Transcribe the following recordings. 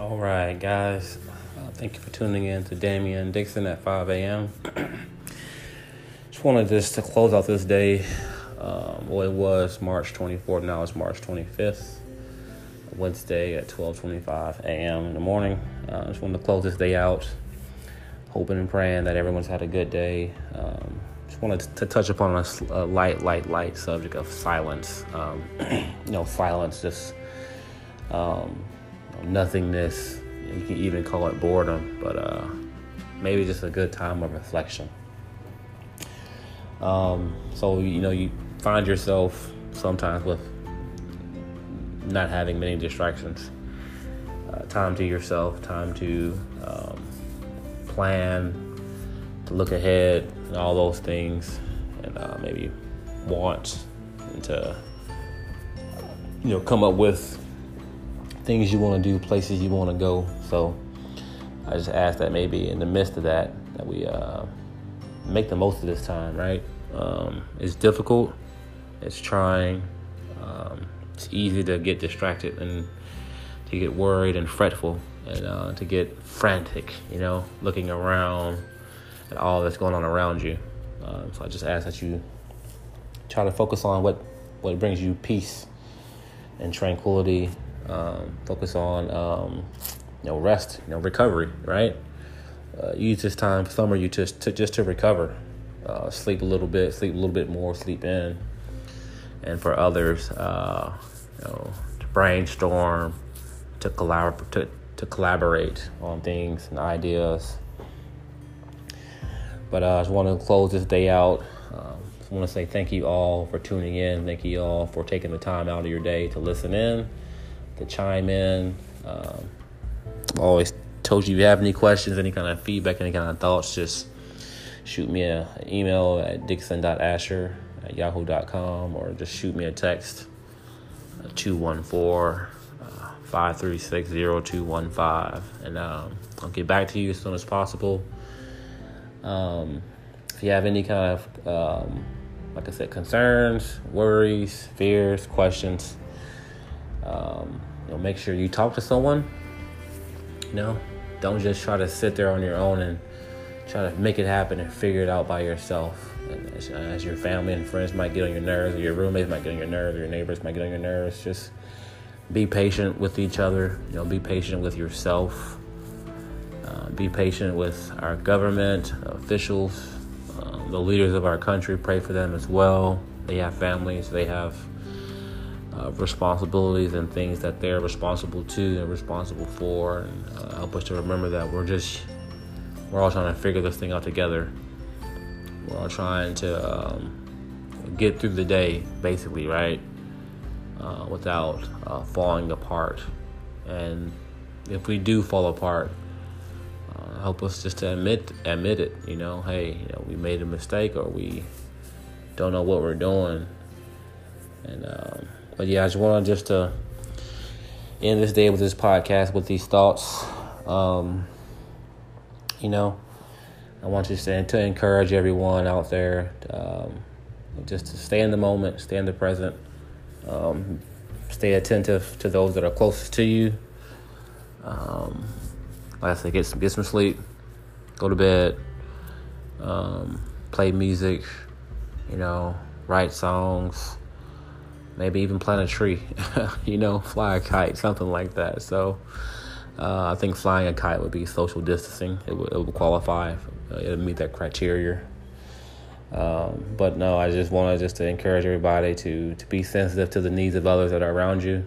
All right, guys. Uh, thank you for tuning in to Damien Dixon at 5 a.m. just wanted just to close out this day. Um, well, it was March 24th. Now it's March 25th, Wednesday at 12:25 a.m. in the morning. Uh, just wanted to close this day out, hoping and praying that everyone's had a good day. Um, just wanted to touch upon a, a, light, light, light subject of silence. Um, you know, silence just um, nothingness. You can even call it boredom, but uh, maybe just a good time of reflection. Um, so you know, you find yourself sometimes with not having many distractions. Uh, time to yourself, time to um, plan, to look ahead, and all those things, and uh, maybe want and to you know come up with things you want to do, places you want to go. So I just ask that maybe in the midst of that, that we uh, make the most of this time, right? Um, it's difficult, it's trying, um, it's easy to get distracted and to get worried and fretful and uh, to get frantic, you know, looking around at all that's going on around you. Um, so I just ask that you try to focus on what, what brings you peace and tranquility um, focus on um, you know rest, you know recovery, right? Uh, use this time summer you just to just to recover, uh, sleep a little bit, sleep a little bit more, sleep in, and for others, uh, you know, to brainstorm, to collab to to collaborate on things and ideas. But uh, I just want to close this day out. Um, I want to say thank you all for tuning in. Thank you all for taking the time out of your day to listen in to chime in. Um, always told you if you have any questions, any kind of feedback, any kind of thoughts, just shoot me an email at dixon.asher at yahoo.com or just shoot me a text uh, 214 uh, 536 0215 and um, I'll get back to you as soon as possible. Um, if you have any kind of, um, like I said, concerns, worries, fears, questions, um, you know, make sure you talk to someone. You know, don't just try to sit there on your own and try to make it happen and figure it out by yourself. As, as your family and friends might get on your nerves, or your roommates might get on your nerves, or your neighbors might get on your nerves, just be patient with each other. You know, be patient with yourself. Uh, be patient with our government officials, uh, the leaders of our country. Pray for them as well. They have families. They have uh, responsibilities and things that they're responsible to and responsible for, and uh, help us to remember that we're just we're all trying to figure this thing out together. We're all trying to um, get through the day, basically, right? Uh, without uh, falling apart. And if we do fall apart, uh, help us just to admit admit it. You know, hey, you know, we made a mistake or we don't know what we're doing, and um, but yeah, I just want to just to end this day with this podcast with these thoughts. Um, you know, I want you to, to encourage everyone out there um, just to stay in the moment, stay in the present, um, stay attentive to those that are closest to you. Um, like I said, get some get some sleep, go to bed, um, play music, you know, write songs maybe even plant a tree, you know, fly a kite, something like that. So uh, I think flying a kite would be social distancing. It would, it would qualify. Uh, it would meet that criteria. Um, but no, I just wanted just to encourage everybody to to be sensitive to the needs of others that are around you,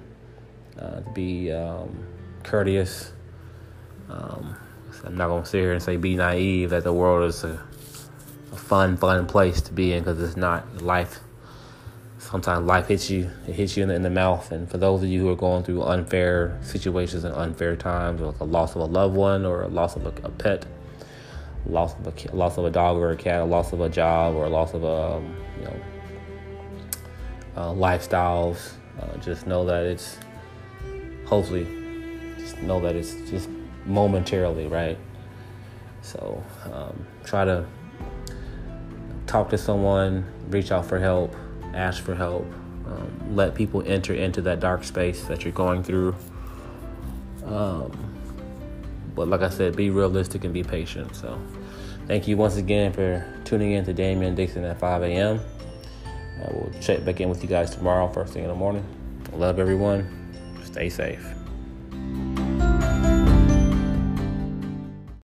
uh, to be um, courteous. Um, I'm not gonna sit here and say be naive that the world is a, a fun, fun place to be in because it's not. Life sometimes life hits you it hits you in the, in the, mouth. And for those of you who are going through unfair situations and unfair times like a loss of a loved one or a loss of a, a pet loss of a loss of a dog or a cat a loss of a job or a loss of a um, you know uh, lifestyles uh, just know that it's hopefully just know that it's just momentarily right? So um, try to talk to someone reach out for help ask for help. Um, let people enter into that dark space that you're going through. Um, but like I said, be realistic and be patient. So, thank you once again for tuning in to Damien Dixon at 5 a.m. I will check back in with you guys tomorrow, first thing in the morning. Love everyone. Stay safe.